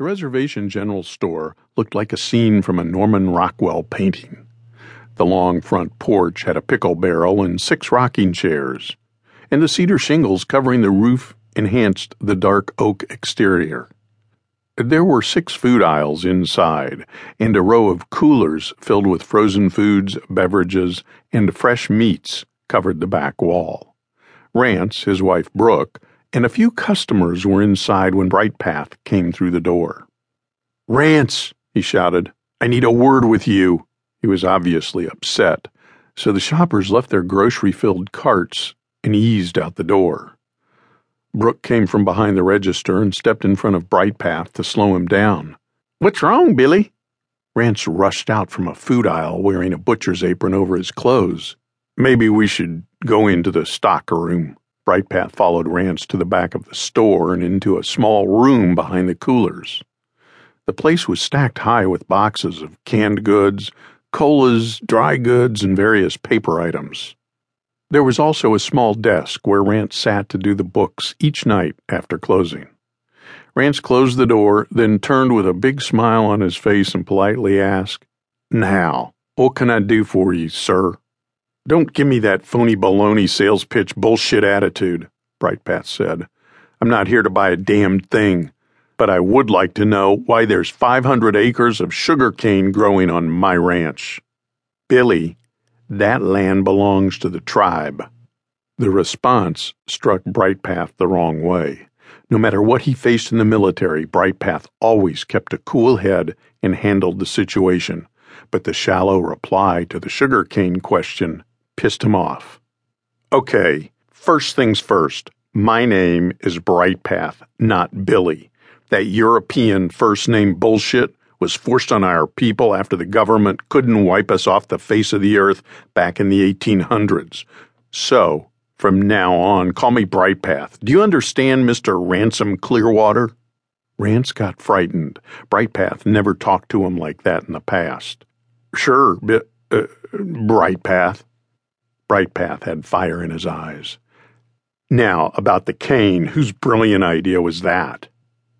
The reservation general store looked like a scene from a Norman Rockwell painting. The long front porch had a pickle barrel and six rocking chairs, and the cedar shingles covering the roof enhanced the dark oak exterior. There were six food aisles inside, and a row of coolers filled with frozen foods, beverages, and fresh meats covered the back wall. Rance, his wife Brooke, and a few customers were inside when Brightpath came through the door. Rance, he shouted, I need a word with you. He was obviously upset, so the shoppers left their grocery filled carts and eased out the door. Brooke came from behind the register and stepped in front of Brightpath to slow him down. What's wrong, Billy? Rance rushed out from a food aisle wearing a butcher's apron over his clothes. Maybe we should go into the stock room. Brightpath followed Rance to the back of the store and into a small room behind the coolers. The place was stacked high with boxes of canned goods, colas, dry goods, and various paper items. There was also a small desk where Rance sat to do the books each night after closing. Rance closed the door, then turned with a big smile on his face and politely asked, Now, what can I do for you, sir? Don't give me that phony baloney sales pitch bullshit attitude, Brightpath said. I'm not here to buy a damn thing, but I would like to know why there's 500 acres of sugar cane growing on my ranch. Billy, that land belongs to the tribe. The response struck Brightpath the wrong way. No matter what he faced in the military, Brightpath always kept a cool head and handled the situation. But the shallow reply to the sugar cane question pissed him off. Okay, first things first. My name is Brightpath, not Billy. That European first name bullshit was forced on our people after the government couldn't wipe us off the face of the earth back in the 1800s. So, from now on, call me Brightpath. Do you understand, Mr. Ransom Clearwater? Rance got frightened. Brightpath never talked to him like that in the past. Sure, uh, Brightpath. Brightpath had fire in his eyes. Now, about the cane, whose brilliant idea was that?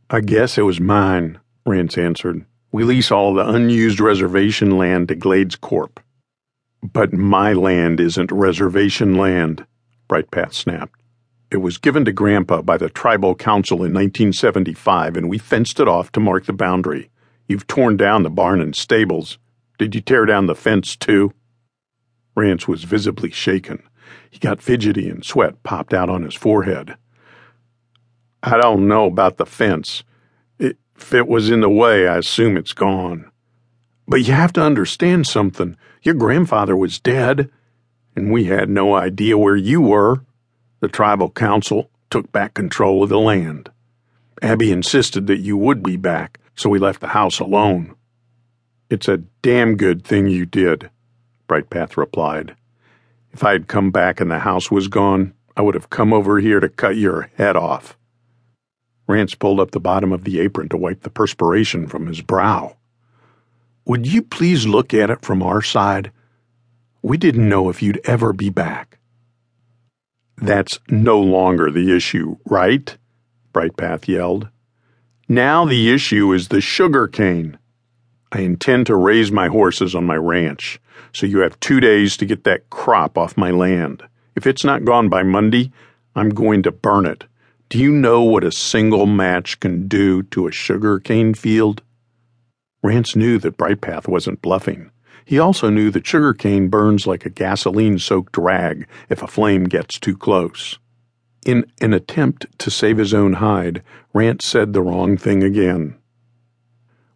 I guess it was mine, Rance answered. We lease all the unused reservation land to Glades Corp. But my land isn't reservation land, Brightpath snapped. It was given to Grandpa by the tribal council in 1975, and we fenced it off to mark the boundary. You've torn down the barn and stables. Did you tear down the fence, too? Rance was visibly shaken. He got fidgety and sweat popped out on his forehead. I don't know about the fence. If it was in the way, I assume it's gone. But you have to understand something. Your grandfather was dead, and we had no idea where you were. The tribal council took back control of the land. Abby insisted that you would be back, so we left the house alone. It's a damn good thing you did. Brightpath replied. If I had come back and the house was gone, I would have come over here to cut your head off. Rance pulled up the bottom of the apron to wipe the perspiration from his brow. Would you please look at it from our side? We didn't know if you'd ever be back. That's no longer the issue, right? Brightpath yelled. Now the issue is the sugar cane. I intend to raise my horses on my ranch, so you have two days to get that crop off my land. If it's not gone by Monday, I'm going to burn it. Do you know what a single match can do to a sugar cane field? Rance knew that Brightpath wasn't bluffing. He also knew that sugar cane burns like a gasoline soaked rag if a flame gets too close. In an attempt to save his own hide, Rance said the wrong thing again.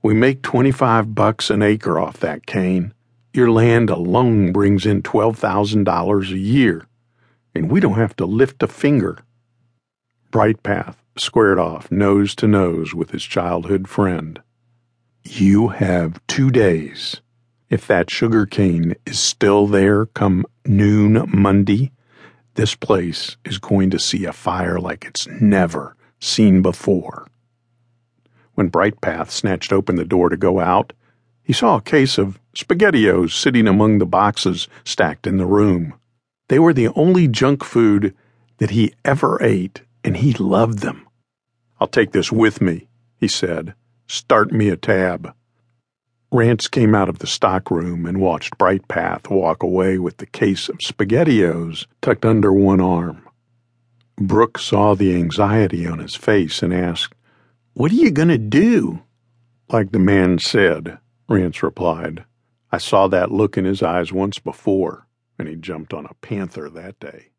We make 25 bucks an acre off that cane. Your land alone brings in $12,000 a year, and we don't have to lift a finger. Brightpath squared off nose to nose with his childhood friend. You have two days. If that sugar cane is still there come noon Monday, this place is going to see a fire like it's never seen before. When Brightpath snatched open the door to go out, he saw a case of SpaghettiOs sitting among the boxes stacked in the room. They were the only junk food that he ever ate, and he loved them. I'll take this with me, he said, Start me a tab. Rance came out of the stockroom and watched Brightpath walk away with the case of SpaghettiOs tucked under one arm. Brooke saw the anxiety on his face and asked, What are you going to do? Like the man said, Rance replied. I saw that look in his eyes once before, and he jumped on a panther that day.